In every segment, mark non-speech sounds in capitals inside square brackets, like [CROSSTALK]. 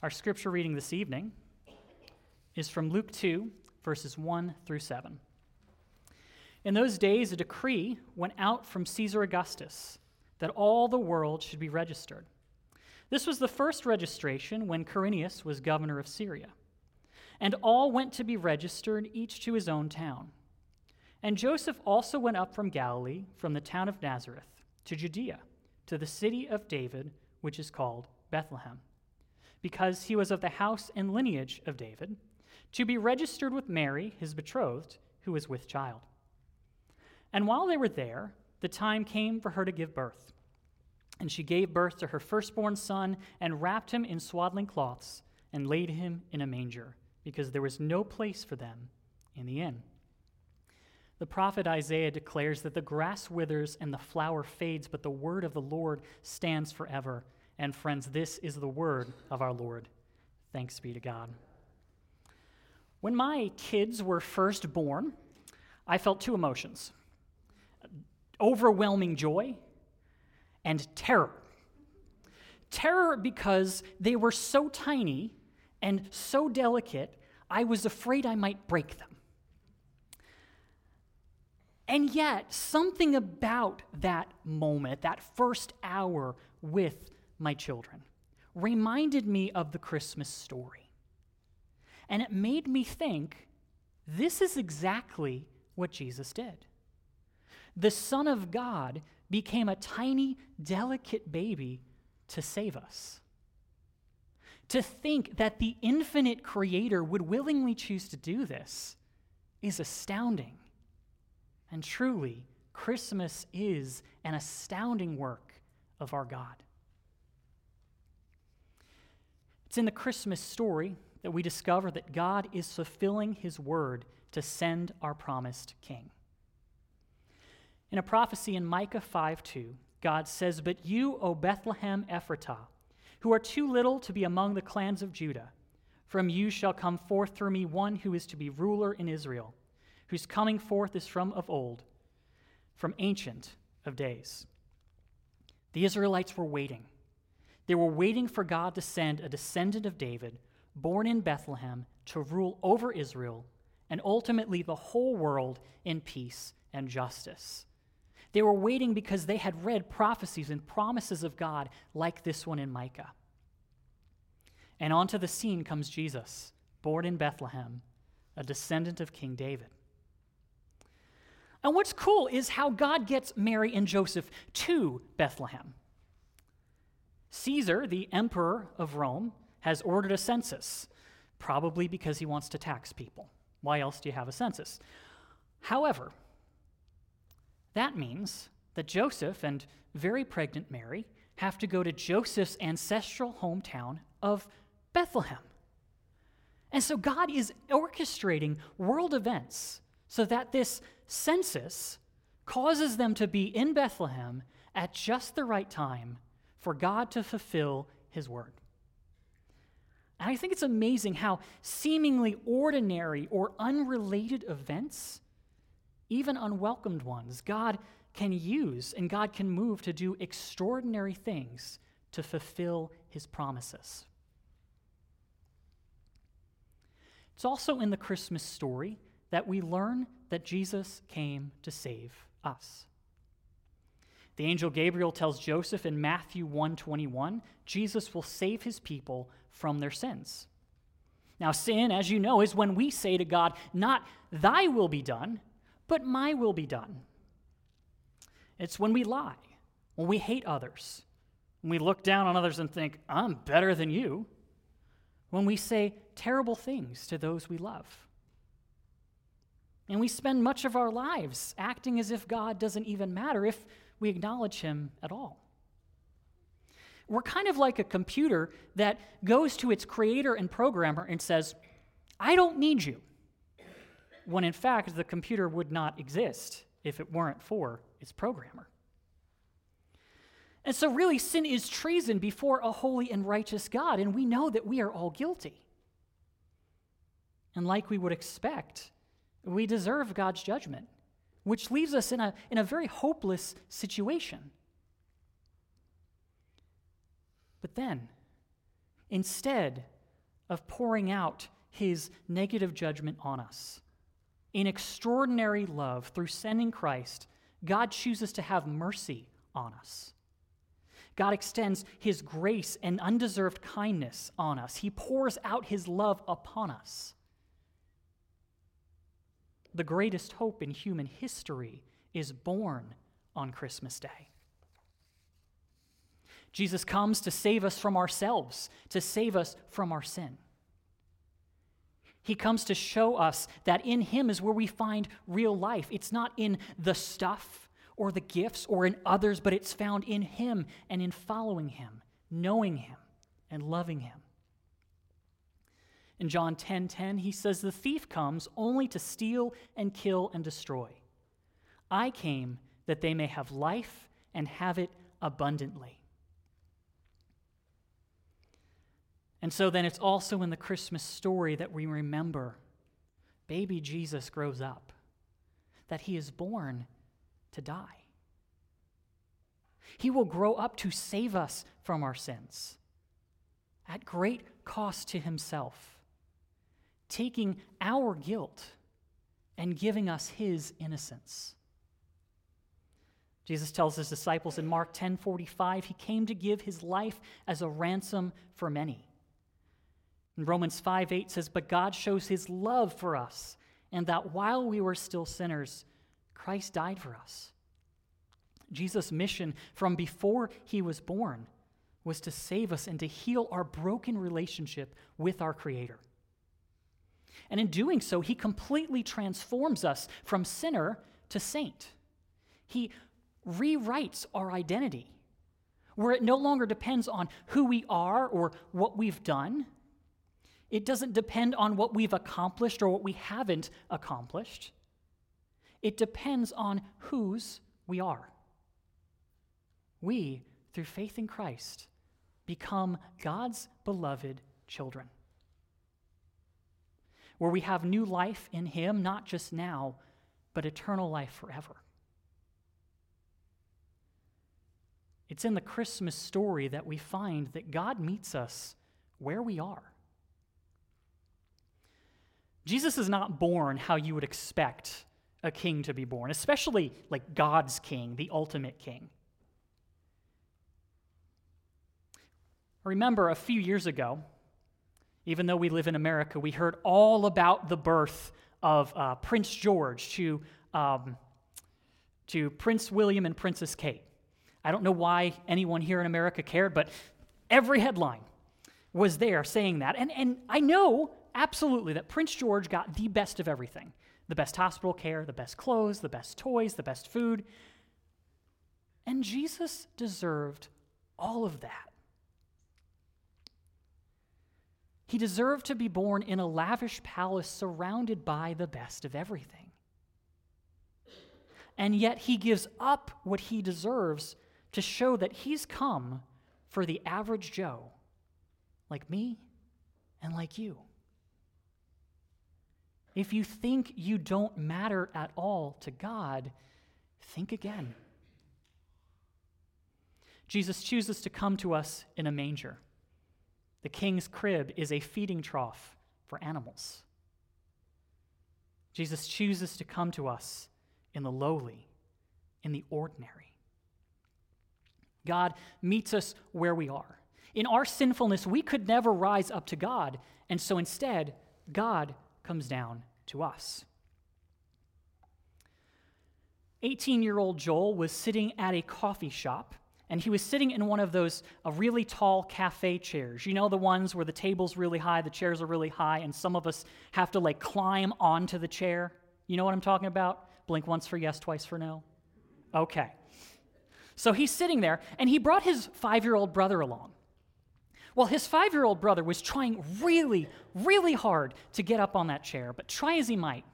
Our scripture reading this evening is from Luke 2, verses 1 through 7. In those days, a decree went out from Caesar Augustus that all the world should be registered. This was the first registration when Quirinius was governor of Syria. And all went to be registered, each to his own town. And Joseph also went up from Galilee, from the town of Nazareth, to Judea, to the city of David, which is called Bethlehem because he was of the house and lineage of David, to be registered with Mary, his betrothed, who was with child. And while they were there, the time came for her to give birth. And she gave birth to her firstborn son, and wrapped him in swaddling cloths, and laid him in a manger, because there was no place for them in the inn. The prophet Isaiah declares that the grass withers and the flower fades, but the word of the Lord stands forever. And friends, this is the word of our Lord. Thanks be to God. When my kids were first born, I felt two emotions overwhelming joy and terror. Terror because they were so tiny and so delicate, I was afraid I might break them. And yet, something about that moment, that first hour with my children, reminded me of the Christmas story. And it made me think this is exactly what Jesus did. The Son of God became a tiny, delicate baby to save us. To think that the infinite Creator would willingly choose to do this is astounding. And truly, Christmas is an astounding work of our God. It's in the Christmas story that we discover that God is fulfilling his word to send our promised king. In a prophecy in Micah 5 2, God says, But you, O Bethlehem Ephratah, who are too little to be among the clans of Judah, from you shall come forth through me one who is to be ruler in Israel, whose coming forth is from of old, from ancient of days. The Israelites were waiting they were waiting for God to send a descendant of David, born in Bethlehem, to rule over Israel and ultimately the whole world in peace and justice. They were waiting because they had read prophecies and promises of God like this one in Micah. And onto the scene comes Jesus, born in Bethlehem, a descendant of King David. And what's cool is how God gets Mary and Joseph to Bethlehem. Caesar, the emperor of Rome, has ordered a census, probably because he wants to tax people. Why else do you have a census? However, that means that Joseph and very pregnant Mary have to go to Joseph's ancestral hometown of Bethlehem. And so God is orchestrating world events so that this census causes them to be in Bethlehem at just the right time for God to fulfill his word. And I think it's amazing how seemingly ordinary or unrelated events, even unwelcomed ones, God can use and God can move to do extraordinary things to fulfill his promises. It's also in the Christmas story that we learn that Jesus came to save us. The angel Gabriel tells Joseph in Matthew 1:21, Jesus will save his people from their sins. Now sin, as you know, is when we say to God, not thy will be done, but my will be done. It's when we lie, when we hate others, when we look down on others and think, I'm better than you, when we say terrible things to those we love. And we spend much of our lives acting as if God doesn't even matter, if we acknowledge him at all. We're kind of like a computer that goes to its creator and programmer and says, I don't need you. When in fact, the computer would not exist if it weren't for its programmer. And so, really, sin is treason before a holy and righteous God, and we know that we are all guilty. And like we would expect, we deserve God's judgment which leaves us in a, in a very hopeless situation. But then, instead of pouring out his negative judgment on us. In extraordinary love, through sending Christ, God chooses to have mercy on us. God extends his grace and undeserved kindness on us. He pours out his love upon us. The greatest hope in human history is born on Christmas Day. Jesus comes to save us from ourselves, to save us from our sin. He comes to show us that in Him is where we find real life. It's not in the stuff or the gifts or in others, but it's found in Him and in following Him, knowing Him, and loving Him. In John 10:10, 10, 10, he says, The thief comes only to steal and kill and destroy. I came that they may have life and have it abundantly. And so then it's also in the Christmas story that we remember baby Jesus grows up, that he is born to die. He will grow up to save us from our sins at great cost to himself, taking our guilt and giving us his innocence. Jesus tells his disciples in Mark 10:45 he came to give his life as a ransom for many. And Romans 5 8 says, But God shows his love for us, and that while we were still sinners, Christ died for us. Jesus' mission from before he was born was to save us and to heal our broken relationship with our Creator. And in doing so, he completely transforms us from sinner to saint. He rewrites our identity, where it no longer depends on who we are or what we've done it doesn't depend on what we've accomplished or what we haven't accomplished. It depends on whose we are. We, through faith in Christ, become God's beloved children. Where we have new life in Him, not just now, but eternal life forever. It's in the Christmas story that we find that God meets us where we are. Jesus is not born how you would expect a king to be born, especially like God's king, the ultimate king. remember a few years ago, even though we live in America, we heard all about the birth of uh, Prince George to, um, to Prince William and Princess Kate. I don't know why anyone here in America cared, but every headline was there saying that. And, and I know absolutely that Prince George got the best of everything the best hospital care, the best clothes, the best toys, the best food. And Jesus deserved all of that. He deserved to be born in a lavish palace surrounded by the best of everything. And yet he gives up what he deserves to show that he's come for the average Joe, like me and like you. If you think you don't matter at all to God, think again. Jesus chooses to come to us in a manger. The king's crib is a feeding trough for animals. Jesus chooses to come to us in the lowly, in the ordinary. God meets us where we are. In our sinfulness, we could never rise up to God, and so instead, God comes down to us. 18 year old Joel was sitting at a coffee shop, and he was sitting in one of those uh, really tall cafe chairs. You know, the ones where the table's really high, the chairs are really high, and some of us have to like climb onto the chair. You know what I'm talking about? Blink once for yes, twice for no. Okay. So he's sitting there, and he brought his five year old brother along. Well, his five year old brother was trying really, really hard to get up on that chair, but try as he might,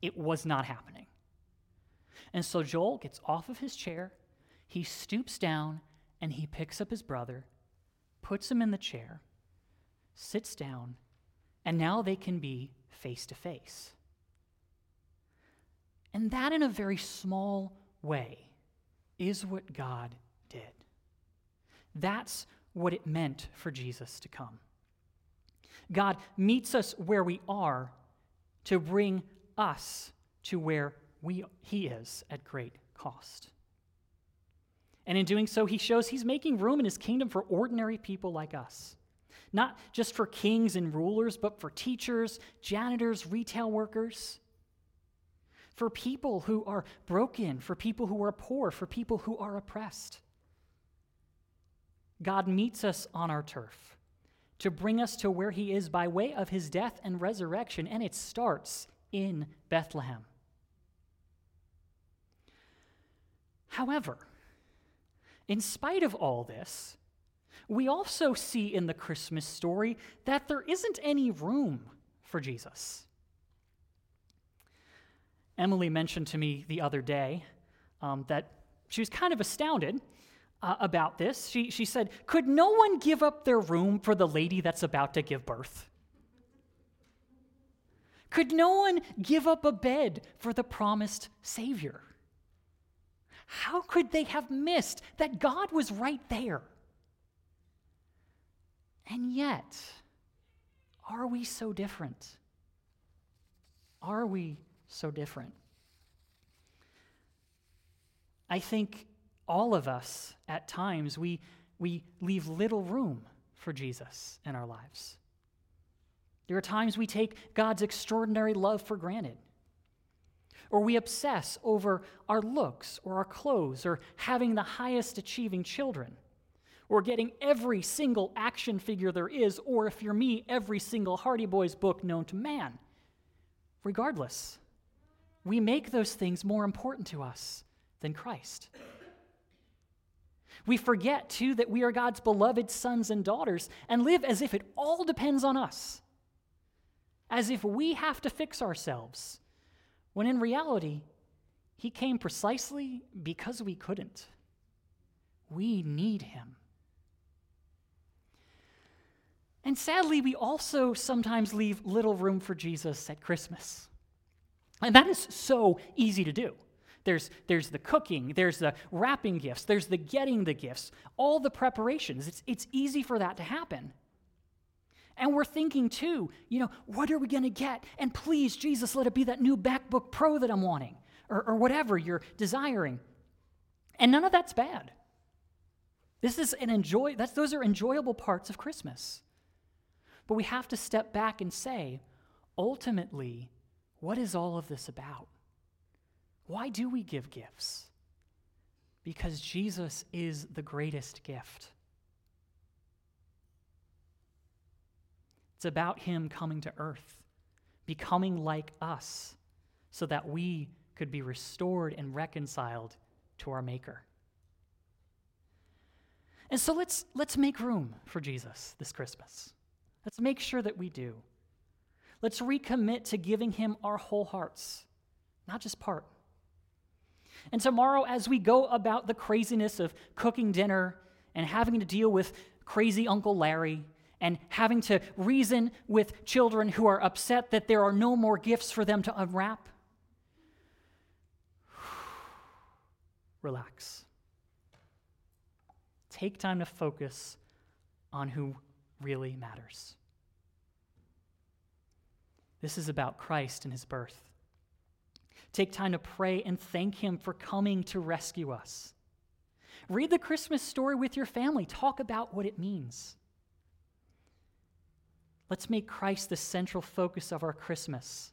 it was not happening. And so Joel gets off of his chair, he stoops down, and he picks up his brother, puts him in the chair, sits down, and now they can be face to face. And that, in a very small way, is what God did. That's what it meant for Jesus to come. God meets us where we are to bring us to where we, He is at great cost. And in doing so, He shows He's making room in His kingdom for ordinary people like us. Not just for kings and rulers, but for teachers, janitors, retail workers, for people who are broken, for people who are poor, for people who are oppressed. God meets us on our turf to bring us to where he is by way of his death and resurrection, and it starts in Bethlehem. However, in spite of all this, we also see in the Christmas story that there isn't any room for Jesus. Emily mentioned to me the other day um, that she was kind of astounded uh, about this. She, she said, Could no one give up their room for the lady that's about to give birth? Could no one give up a bed for the promised Savior? How could they have missed that God was right there? And yet, are we so different? Are we so different? I think all of us, at times, we, we leave little room for Jesus in our lives. There are times we take God's extraordinary love for granted. Or we obsess over our looks or our clothes or having the highest achieving children or getting every single action figure there is, or if you're me, every single Hardy Boys book known to man. Regardless, we make those things more important to us than Christ. We forget, too, that we are God's beloved sons and daughters and live as if it all depends on us, as if we have to fix ourselves, when in reality, He came precisely because we couldn't. We need Him. And sadly, we also sometimes leave little room for Jesus at Christmas. And that is so easy to do. There's, there's the cooking, there's the wrapping gifts, there's the getting the gifts, all the preparations. It's, it's easy for that to happen. And we're thinking too, you know, what are we going to get? And please, Jesus, let it be that new MacBook Pro that I'm wanting, or, or whatever you're desiring. And none of that's bad. This is an enjoy, that's, those are enjoyable parts of Christmas. But we have to step back and say, ultimately, what is all of this about? Why do we give gifts? Because Jesus is the greatest gift. It's about Him coming to earth, becoming like us, so that we could be restored and reconciled to our Maker. And so let's, let's make room for Jesus this Christmas. Let's make sure that we do. Let's recommit to giving Him our whole hearts, not just part. And tomorrow, as we go about the craziness of cooking dinner and having to deal with crazy Uncle Larry and having to reason with children who are upset that there are no more gifts for them to unwrap, [SIGHS] relax. Take time to focus on who really matters. This is about Christ and his birth. Take time to pray and thank Him for coming to rescue us. Read the Christmas story with your family. Talk about what it means. Let's make Christ the central focus of our Christmas.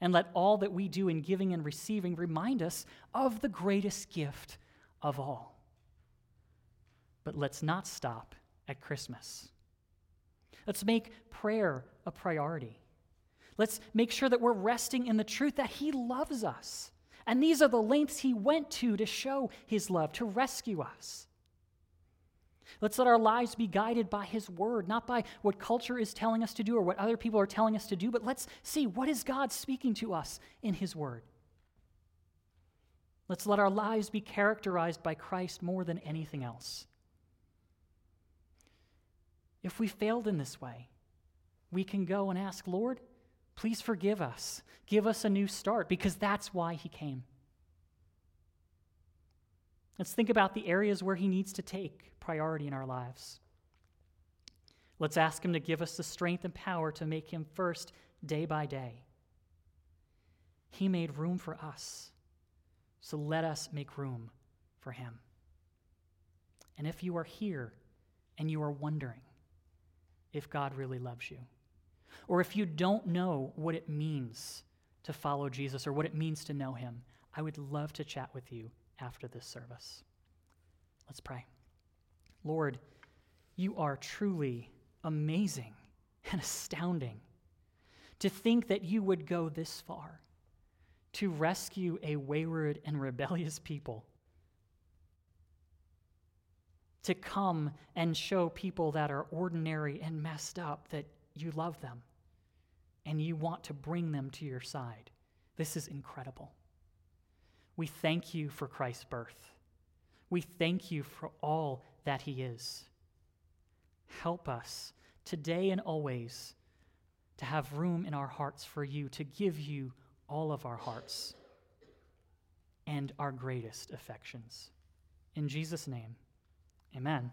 And let all that we do in giving and receiving remind us of the greatest gift of all. But let's not stop at Christmas. Let's make prayer a priority. Let's make sure that we're resting in the truth that He loves us. And these are the lengths He went to to show His love, to rescue us. Let's let our lives be guided by His word, not by what culture is telling us to do or what other people are telling us to do, but let's see what is God speaking to us in His word. Let's let our lives be characterized by Christ more than anything else. If we failed in this way, we can go and ask, Lord, Please forgive us. Give us a new start because that's why he came. Let's think about the areas where he needs to take priority in our lives. Let's ask Him to give us the strength and power to make Him first day by day. He made room for us, so let us make room for Him. And if you are here and you are wondering if God really loves you, or if you don't know what it means to follow Jesus or what it means to know Him, I would love to chat with you after this service. Let's pray. Lord, you are truly amazing and [LAUGHS] astounding. To think that you would go this far to rescue a wayward and [LAUGHS] rebellious people, to come and show people that are ordinary and messed up that you love them and you want to bring them to your side. This is incredible. We thank you for Christ's birth. We thank you for all that he is. Help us today and always to have room in our hearts for you, to give you all of our hearts and our greatest affections. In Jesus' name, amen.